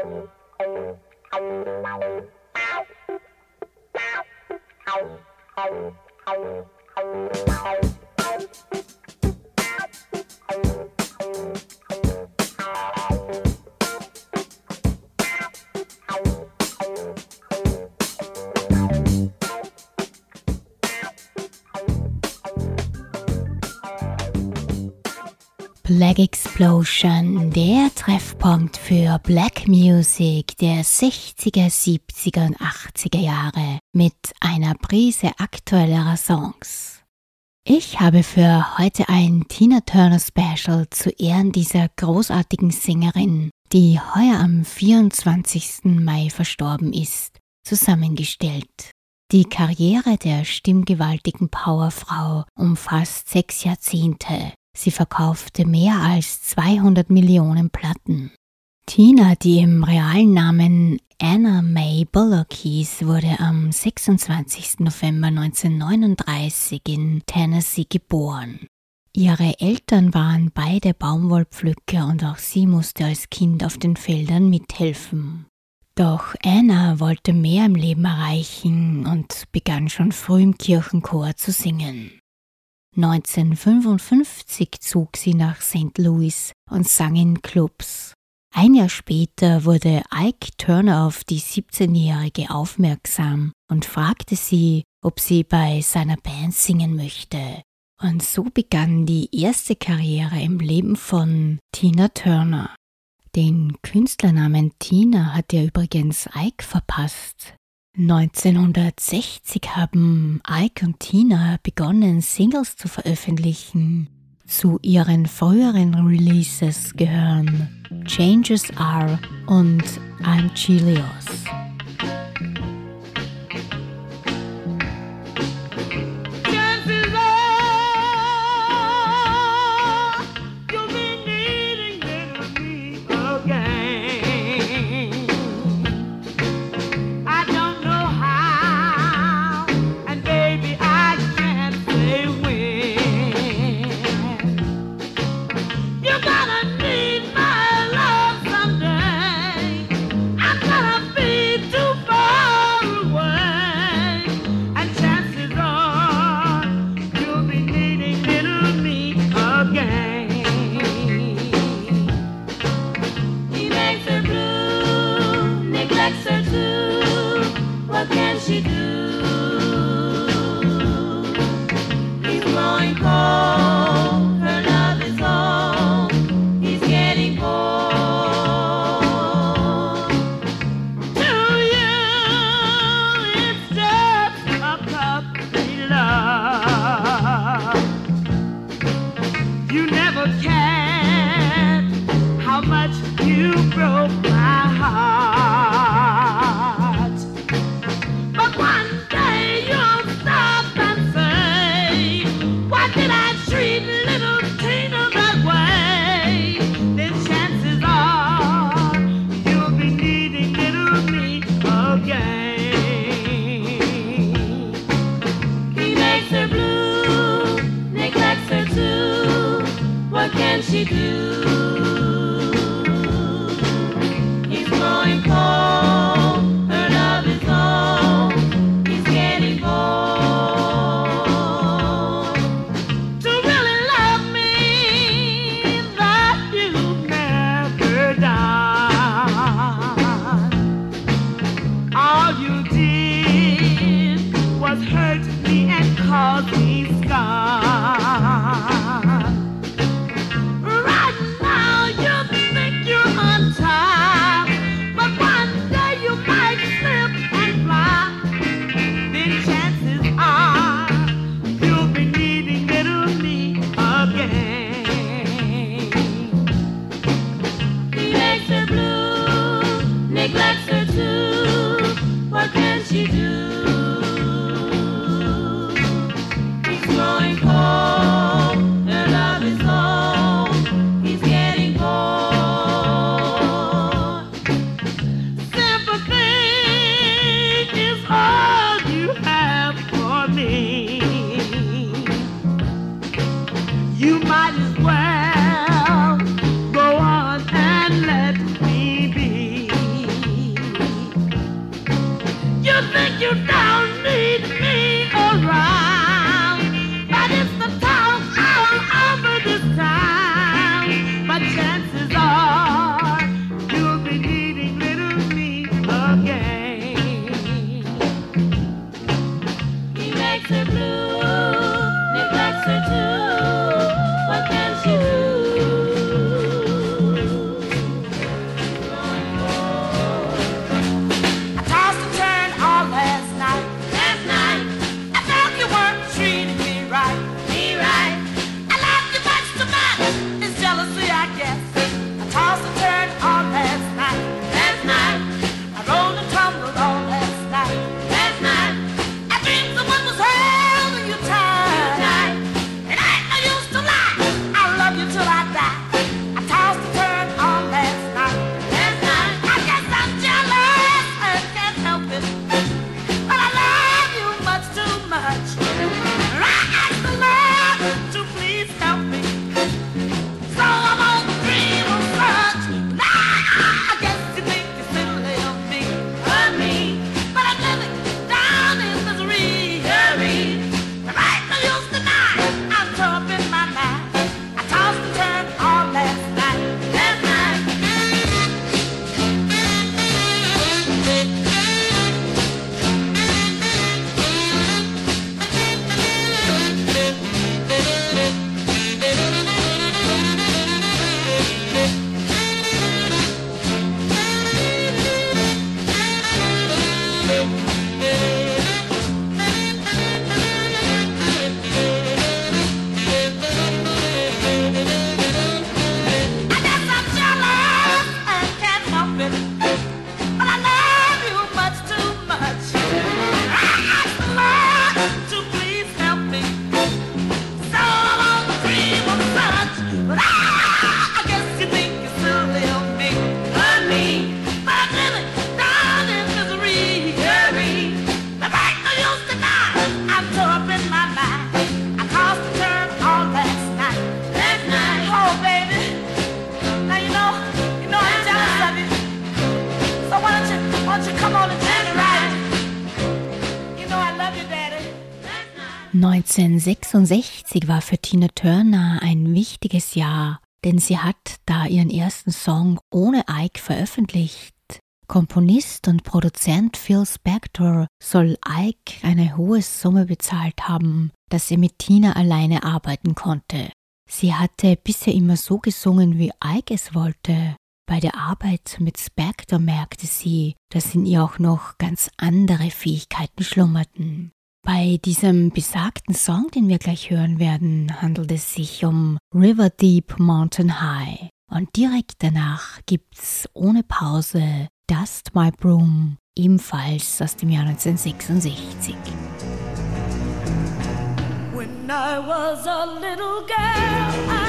Thank you. Black Explosion, der Treffpunkt für Black Music der 60er, 70er und 80er Jahre mit einer Prise aktuellerer Songs. Ich habe für heute ein Tina Turner Special zu Ehren dieser großartigen Sängerin, die heuer am 24. Mai verstorben ist, zusammengestellt. Die Karriere der stimmgewaltigen Powerfrau umfasst sechs Jahrzehnte Sie verkaufte mehr als 200 Millionen Platten. Tina, die im realen Namen Anna May Bullock hieß, wurde am 26. November 1939 in Tennessee geboren. Ihre Eltern waren beide Baumwollpflücker und auch sie musste als Kind auf den Feldern mithelfen. Doch Anna wollte mehr im Leben erreichen und begann schon früh im Kirchenchor zu singen. 1955 zog sie nach St. Louis und sang in Clubs. Ein Jahr später wurde Ike Turner auf die 17-Jährige aufmerksam und fragte sie, ob sie bei seiner Band singen möchte. Und so begann die erste Karriere im Leben von Tina Turner. Den Künstlernamen Tina hat er übrigens Ike verpasst, 1960 haben Ike und Tina begonnen, Singles zu veröffentlichen. Zu ihren früheren Releases gehören Changes Are und I'm Chilios. she do? 1966 war für Tina Turner ein wichtiges Jahr, denn sie hat da ihren ersten Song ohne Ike veröffentlicht. Komponist und Produzent Phil Spector soll Ike eine hohe Summe bezahlt haben, dass er mit Tina alleine arbeiten konnte. Sie hatte bisher immer so gesungen, wie Ike es wollte. Bei der Arbeit mit Spector merkte sie, dass in ihr auch noch ganz andere Fähigkeiten schlummerten. Bei diesem besagten Song, den wir gleich hören werden, handelt es sich um River Deep Mountain High. Und direkt danach gibt's ohne Pause Dust My Broom, ebenfalls aus dem Jahr 1966. When I was a little girl, I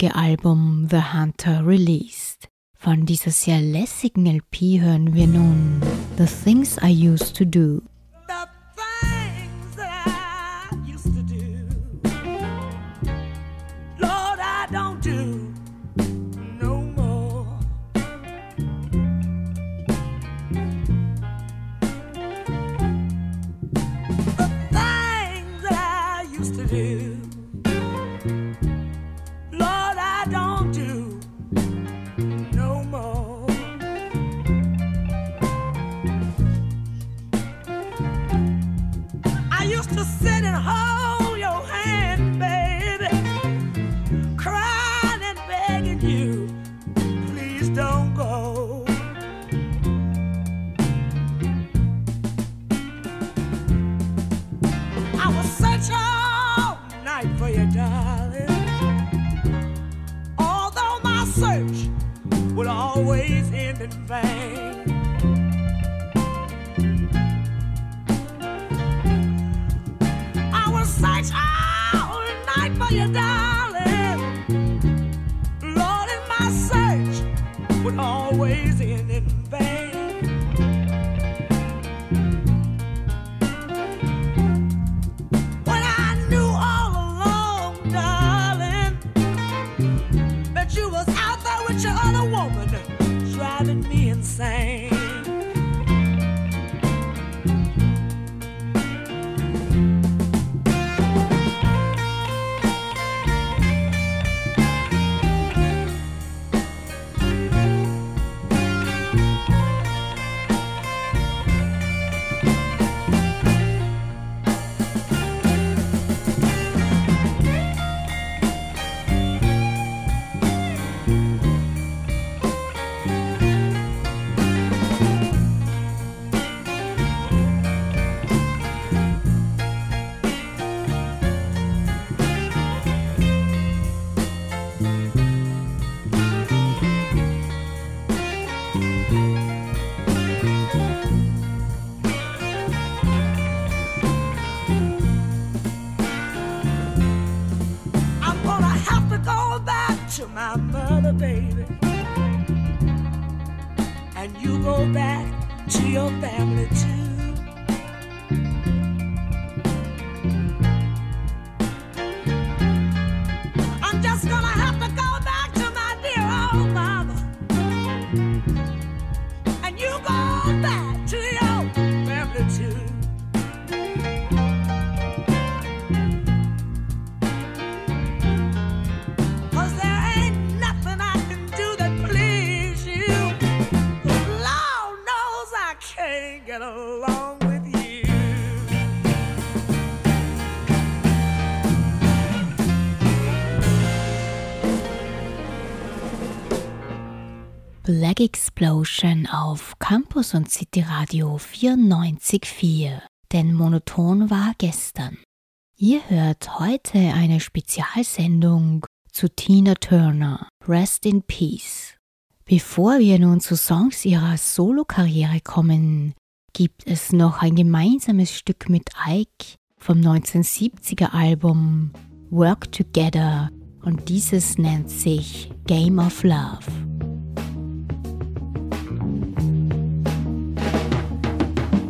diesjährige Album The Hunter released. Von dieser sehr lässigen LP hören wir nun The Things I Used to Do. I used to do. Lord, I don't do. Black Explosion auf Campus und City Radio 94.4. Denn monoton war gestern. Ihr hört heute eine Spezialsendung zu Tina Turner. Rest in Peace. Bevor wir nun zu Songs ihrer Solokarriere kommen, gibt es noch ein gemeinsames Stück mit Ike vom 1970er Album Work Together und dieses nennt sich Game of Love.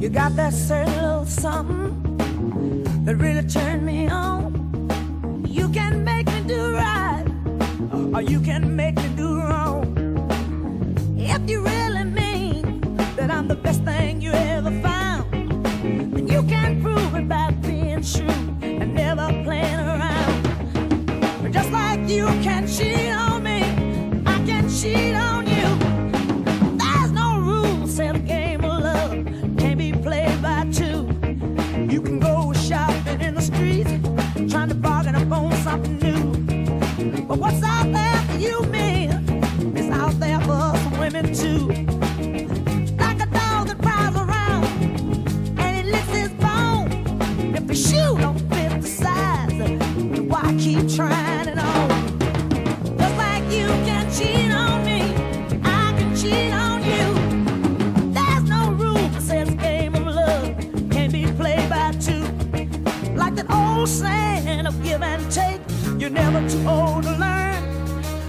You got that certain little something that really turned me on. You can make me do right, or you can make me do wrong. If you really mean that I'm the best thing you ever found, then you can prove it by being true and never playing around. Just like you can cheat never too old to learn.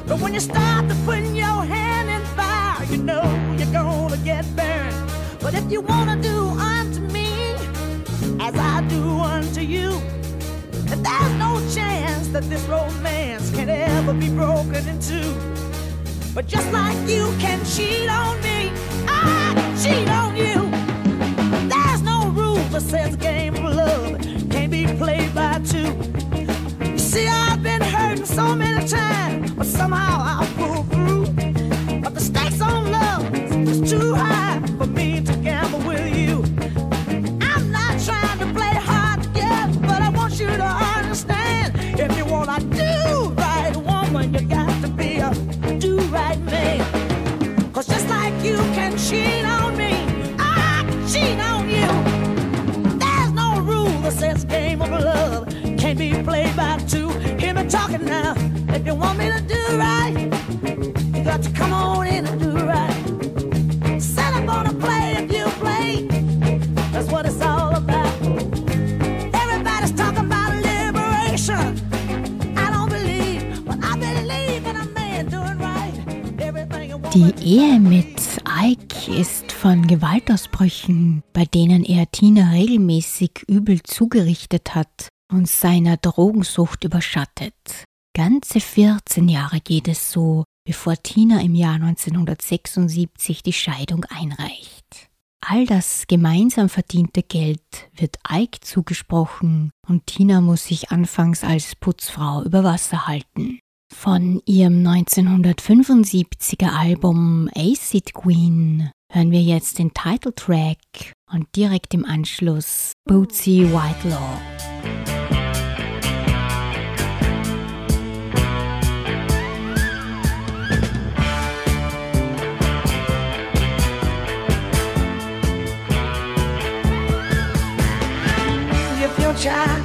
But when you start to put your hand in fire, you know you're gonna get burned. But if you wanna do unto me as I do unto you, there's no chance that this romance can ever be broken in two. But just like you can cheat on me, I can cheat on you. There's no rule that says game times, but somehow I pull through. But the stakes on love is too high for me to gamble with you. I'm not trying to play hard to get, but I want you to understand. If you wanna do come on in and do right. Said I'm gonna play if you play. That's what it's all about. Everybody's talking about liberation. I don't believe, but I believe in a man doing right. Everything a woman Die Ehe mit Ike ist von Gewaltausbrüchen, bei denen er Tina regelmäßig übel zugerichtet hat, und seiner Drogensucht überschattet. Ganze 14 Jahre geht es so, bevor Tina im Jahr 1976 die Scheidung einreicht. All das gemeinsam verdiente Geld wird Ike zugesprochen und Tina muss sich anfangs als Putzfrau über Wasser halten. Von ihrem 1975er Album Acid Queen hören wir jetzt den Titeltrack und direkt im Anschluss Bootsy Whitelaw. Child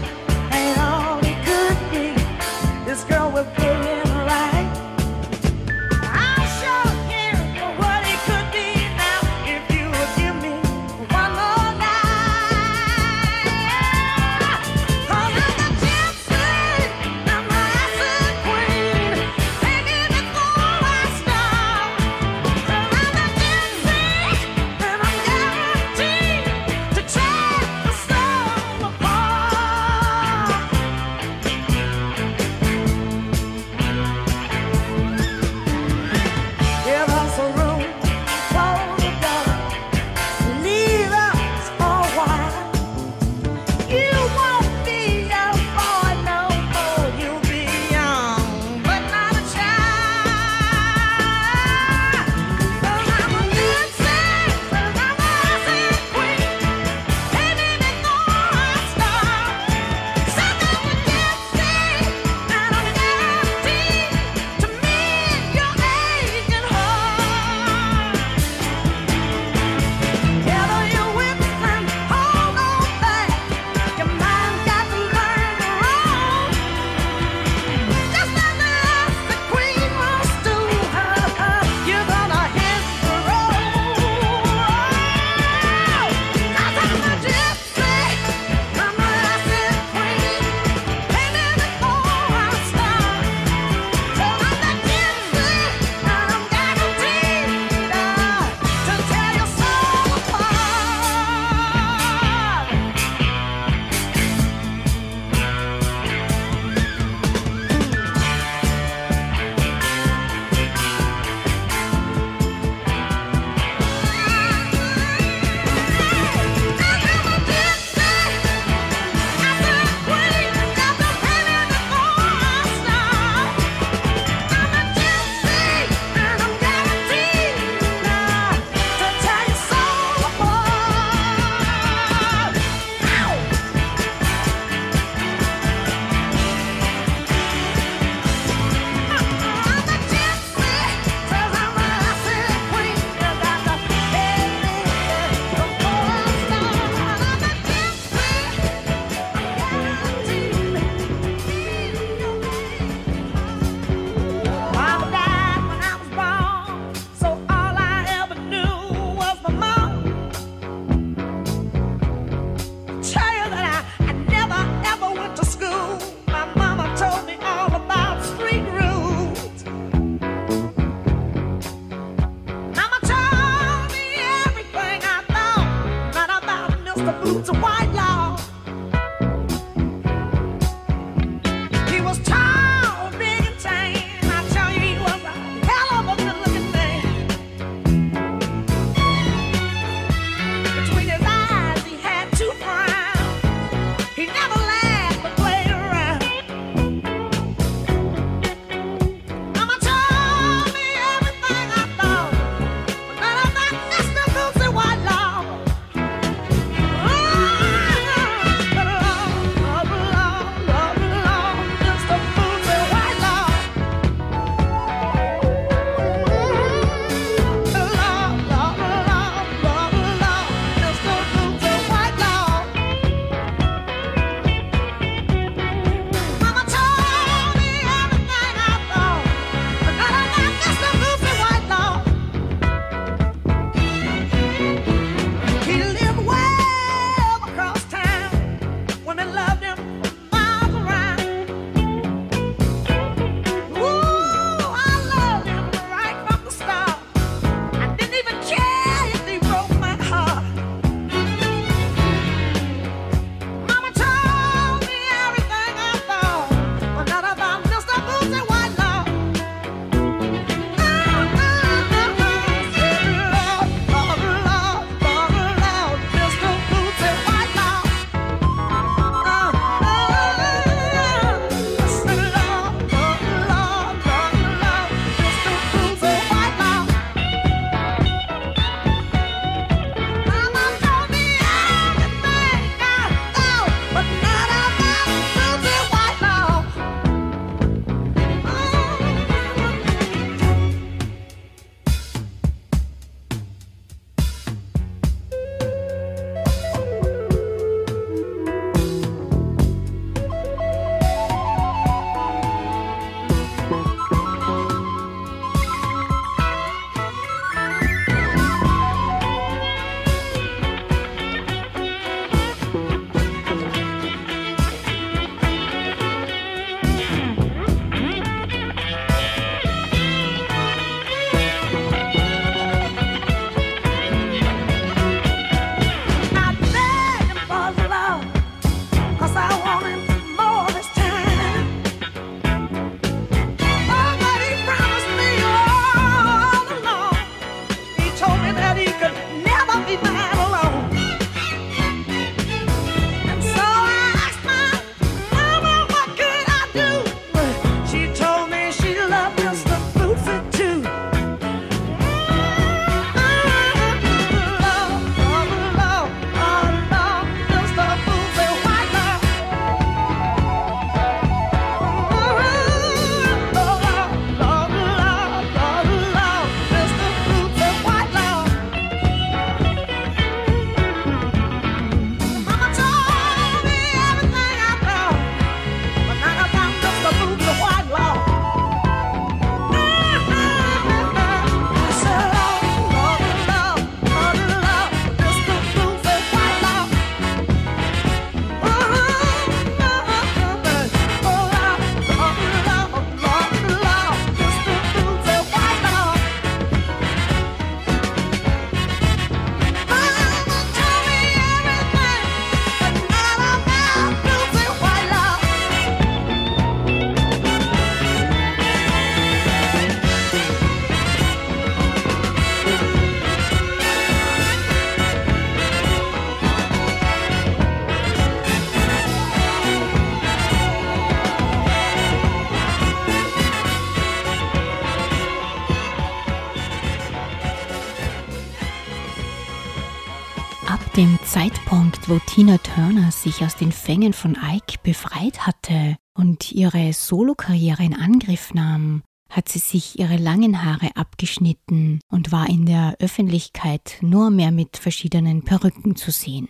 Tina Turner sich aus den Fängen von Ike befreit hatte und ihre Solokarriere in Angriff nahm, hat sie sich ihre langen Haare abgeschnitten und war in der Öffentlichkeit nur mehr mit verschiedenen Perücken zu sehen.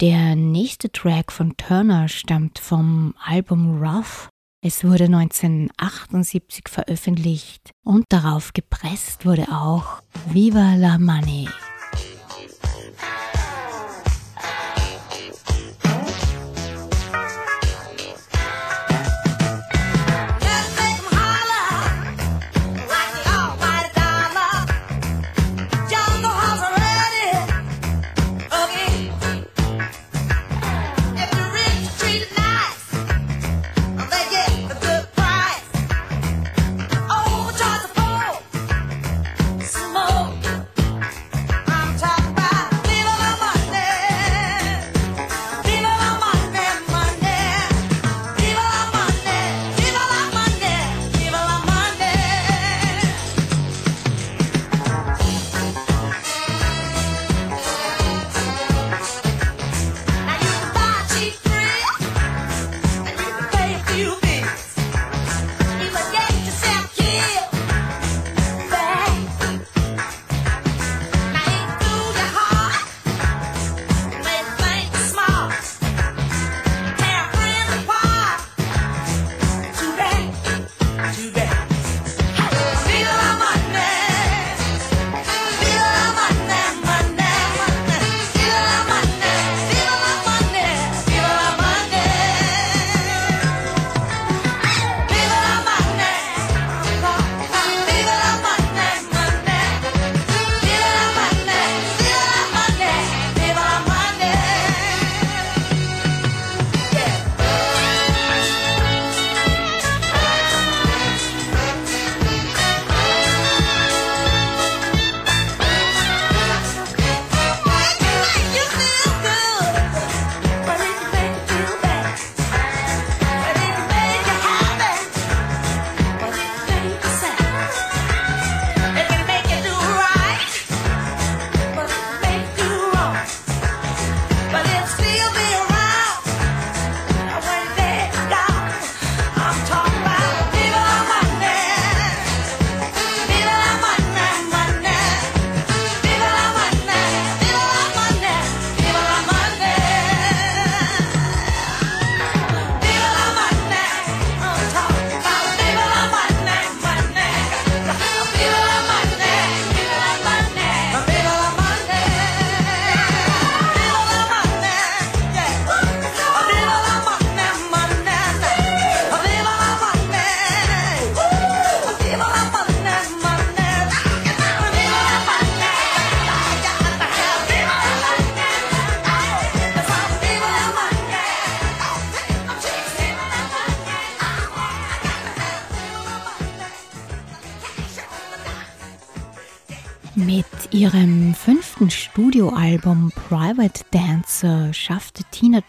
Der nächste Track von Turner stammt vom Album Rough. Es wurde 1978 veröffentlicht und darauf gepresst wurde auch Viva la Money.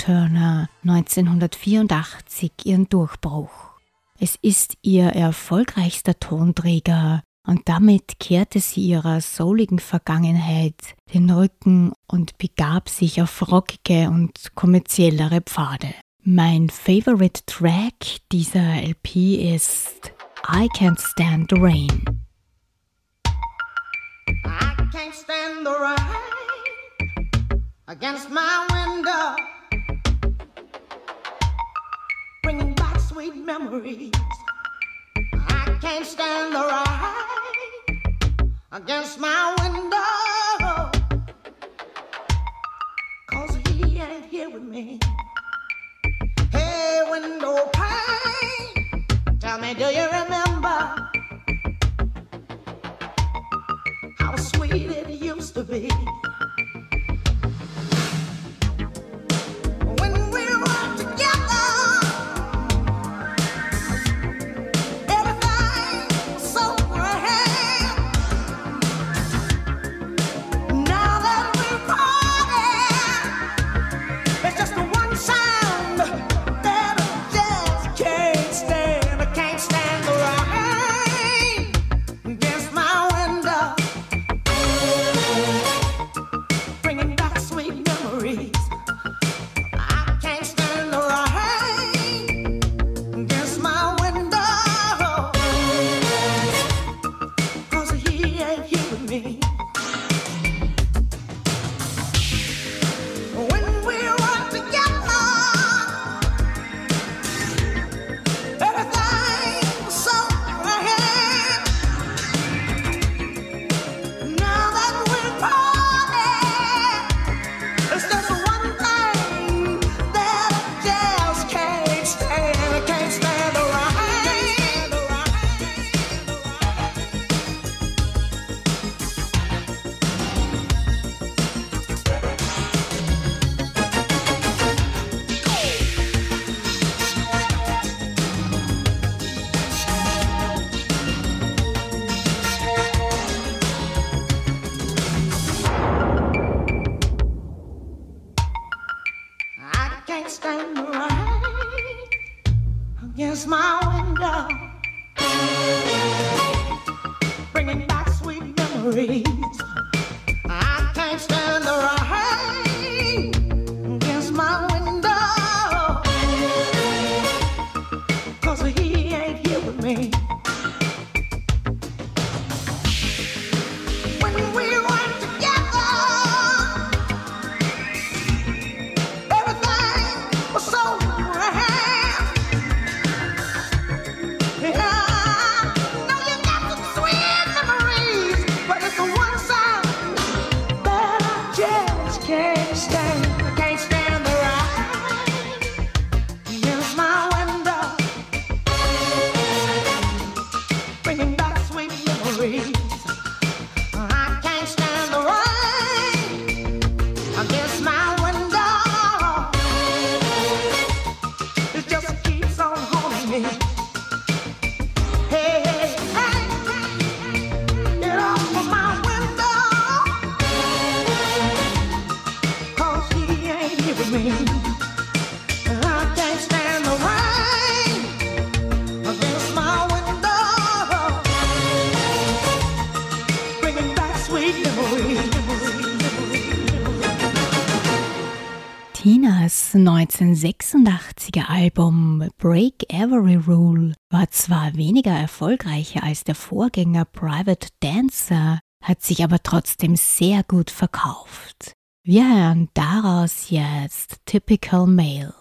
Turner 1984 ihren Durchbruch. Es ist ihr erfolgreichster Tonträger und damit kehrte sie ihrer souligen Vergangenheit den Rücken und begab sich auf rockige und kommerziellere Pfade. Mein favorite Track dieser LP ist I Can't Stand the Rain. I can't stand the rain against my window, sweet memories. I can't stand the rain against my window, cause he ain't here with me. Hey, window pane, tell me, do you remember? How sweet it used to be. 1986er Album Break Every Rule war zwar weniger erfolgreich als der Vorgänger Private Dancer, hat sich aber trotzdem sehr gut verkauft. Wir hören daraus jetzt Typical Male.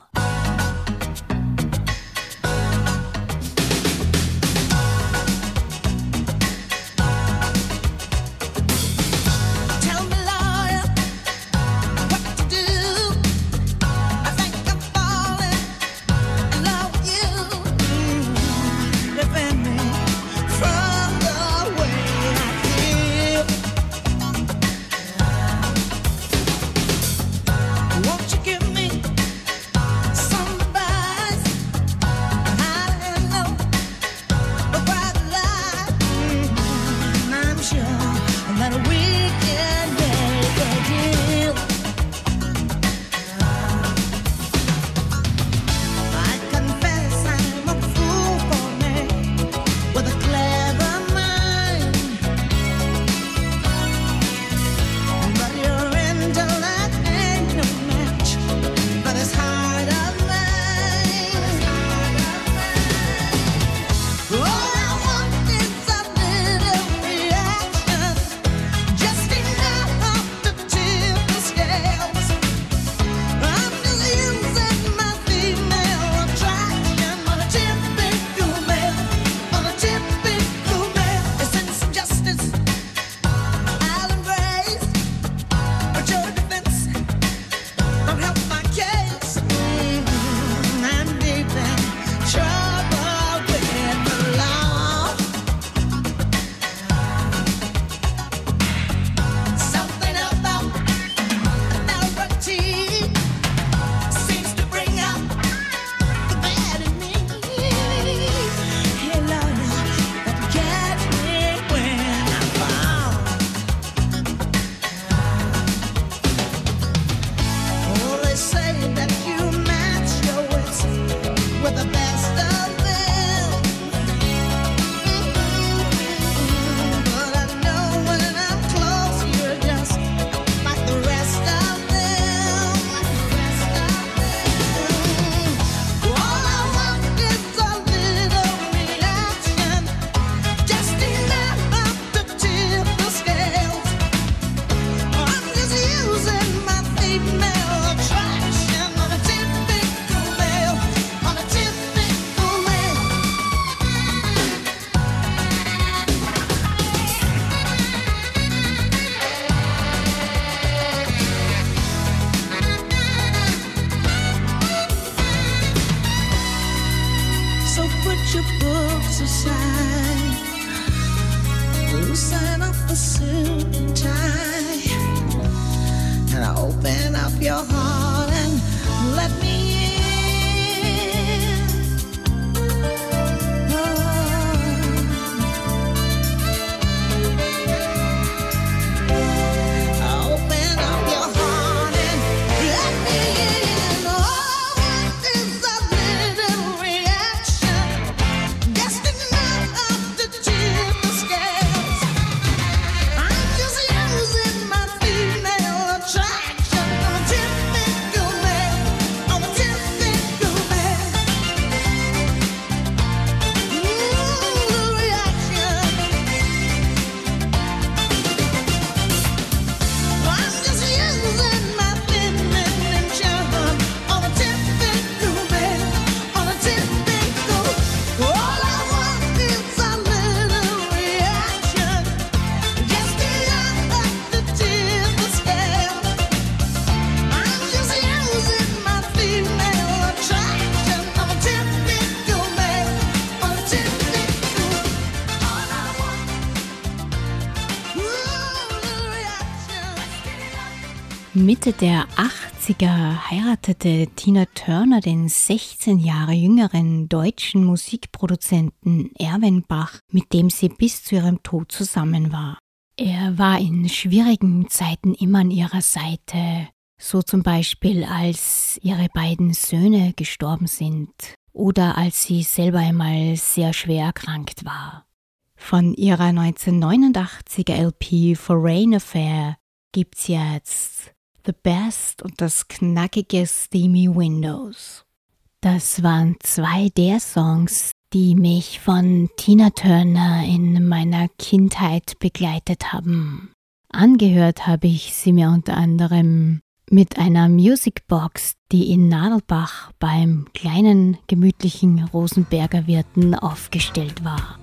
Mitte der 80er heiratete Tina Turner den 16 Jahre jüngeren deutschen Musikproduzenten Erwin Bach, mit dem sie bis zu ihrem Tod zusammen war. Er war in schwierigen Zeiten immer an ihrer Seite, so zum Beispiel als ihre beiden Söhne gestorben sind oder als sie selber einmal sehr schwer erkrankt war. Von ihrer 1989er LP Foreign Affair gibt's jetzt The Best und das knackige Steamy Windows. Das waren zwei der Songs, die mich von Tina Turner in meiner Kindheit begleitet haben. Angehört habe ich sie mir unter anderem mit einer Musicbox, die in Nadelbach beim kleinen gemütlichen Rosenberger Wirten aufgestellt war.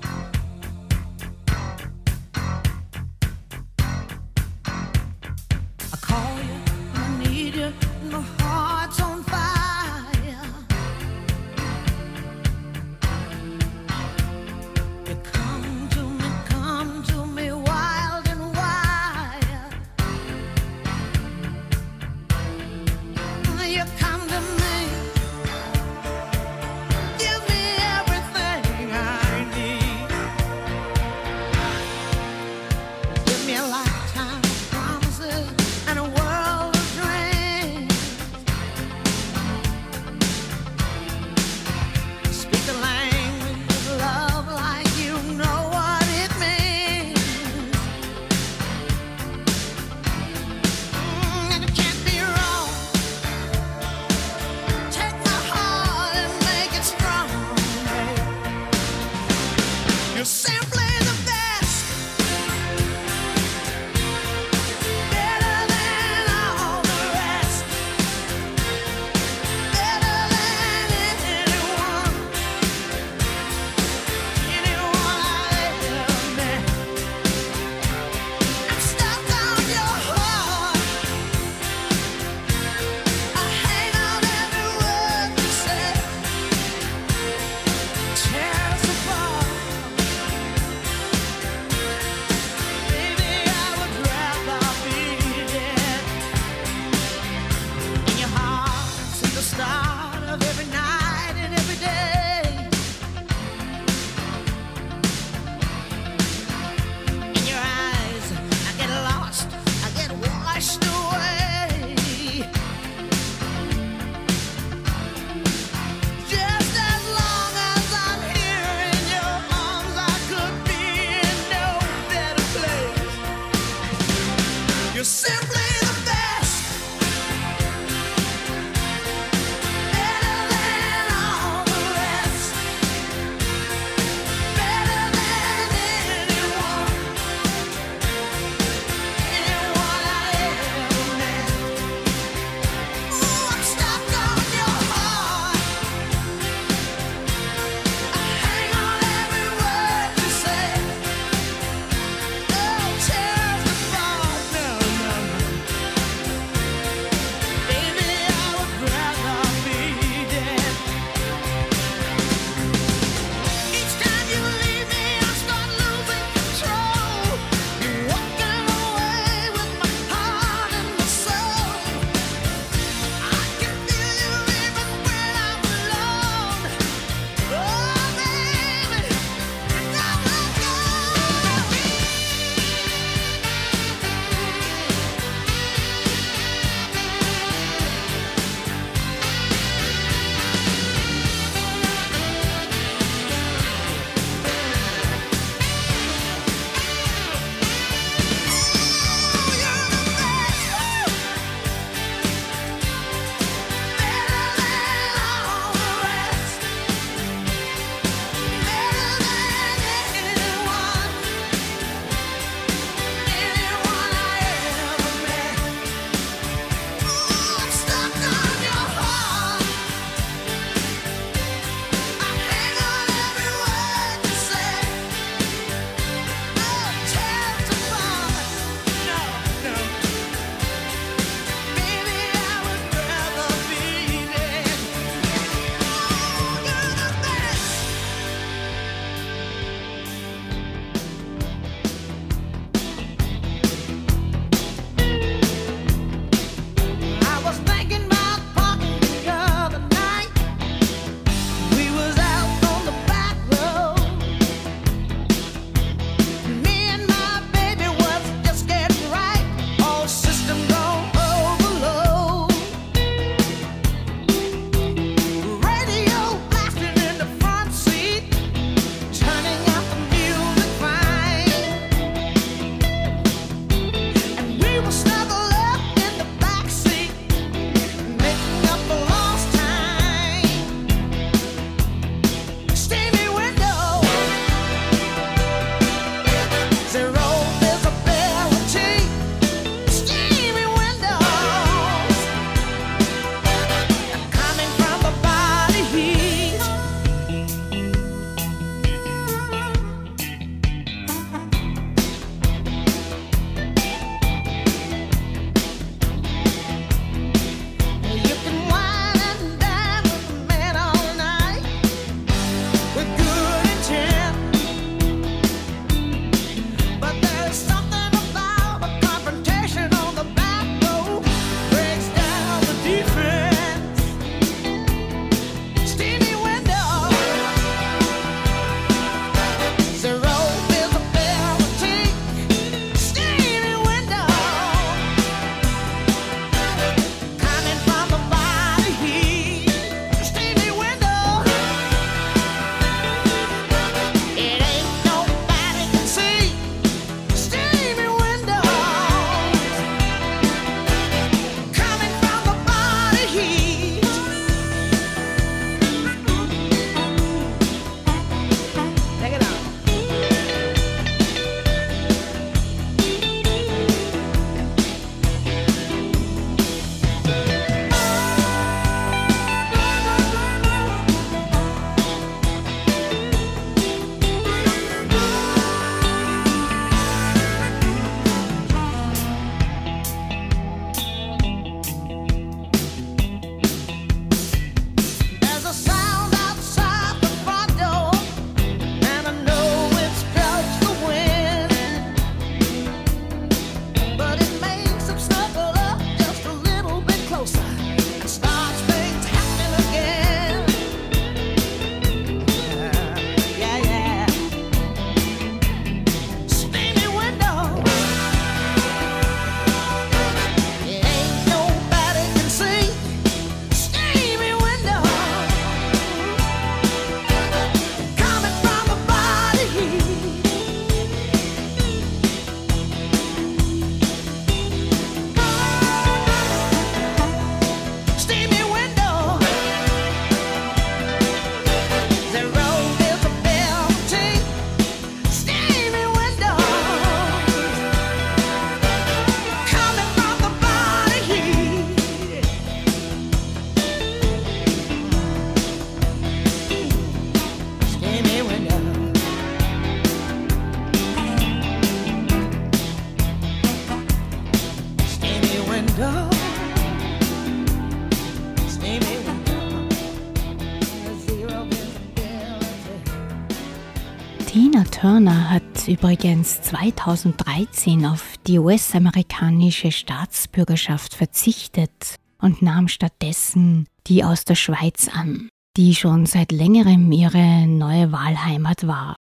Turner hat übrigens 2013 auf die US-amerikanische Staatsbürgerschaft verzichtet und nahm stattdessen die aus der Schweiz an, die schon seit längerem ihre neue Wahlheimat war.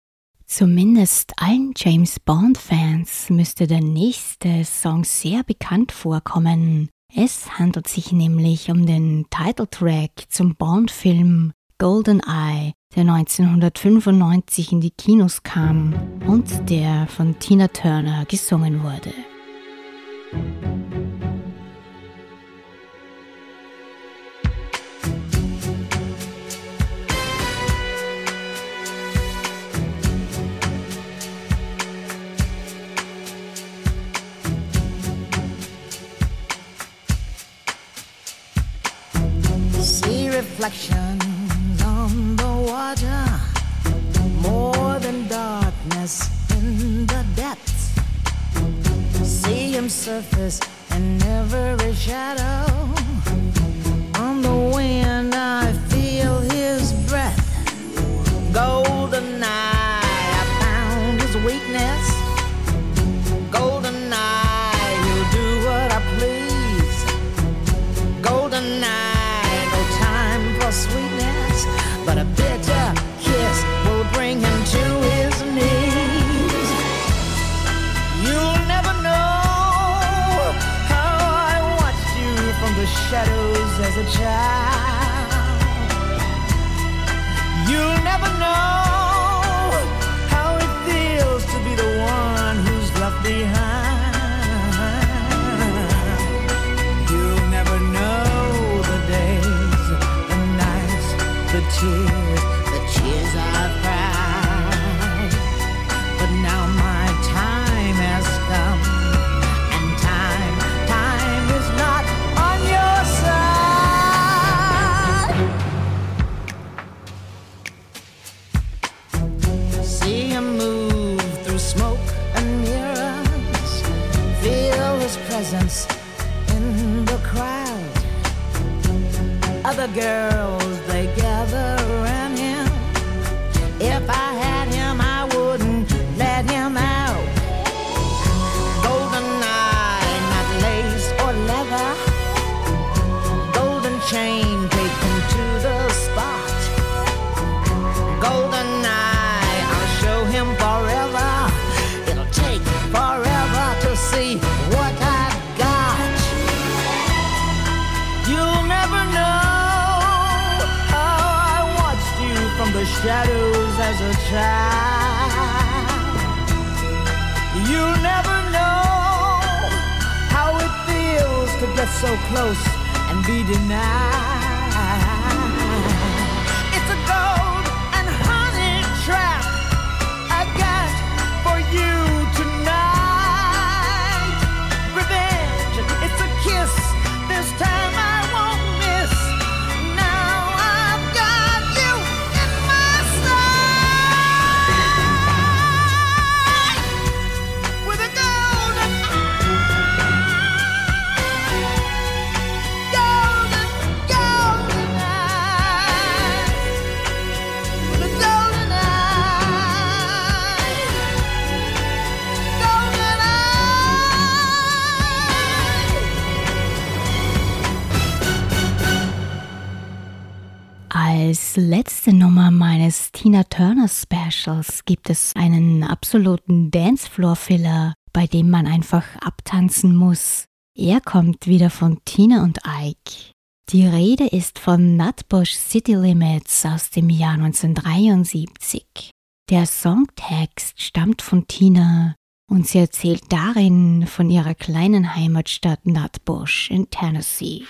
Zumindest allen James Bond-Fans müsste der nächste Song sehr bekannt vorkommen. Es handelt sich nämlich um den Titeltrack zum Bond-Film GoldenEye, der 1995 in die Kinos kam und der von Tina Turner gesungen wurde. reflections on the water, more than darkness in the depths. See him surface in every shadow. On the wind, I feel his breath. Golden eye, I found his weakness. Golden eye, he'll do what I please. Golden eye the time for sweetness, child. You'll never know Tina Turner Specials gibt es einen absoluten Dancefloor-Filler, bei dem man einfach abtanzen muss. Er kommt wieder von Tina und Ike. Die Rede ist von Nutbush City Limits aus dem Jahr 1973. Der Songtext stammt von Tina und sie erzählt darin von ihrer kleinen Heimatstadt Nutbush in Tennessee.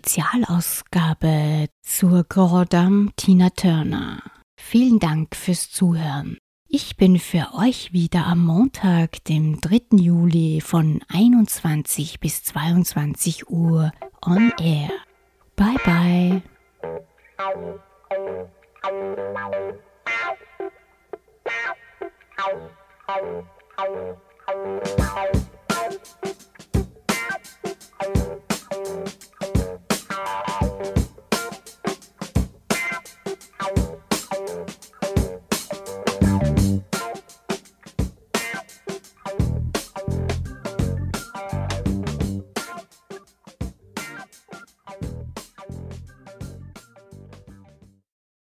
Spezialausgabe zur Gordam Tina Turner. Vielen Dank fürs Zuhören. Ich bin für euch wieder am Montag, dem 3. Juli von 21 bis 22 Uhr on air. Bye bye.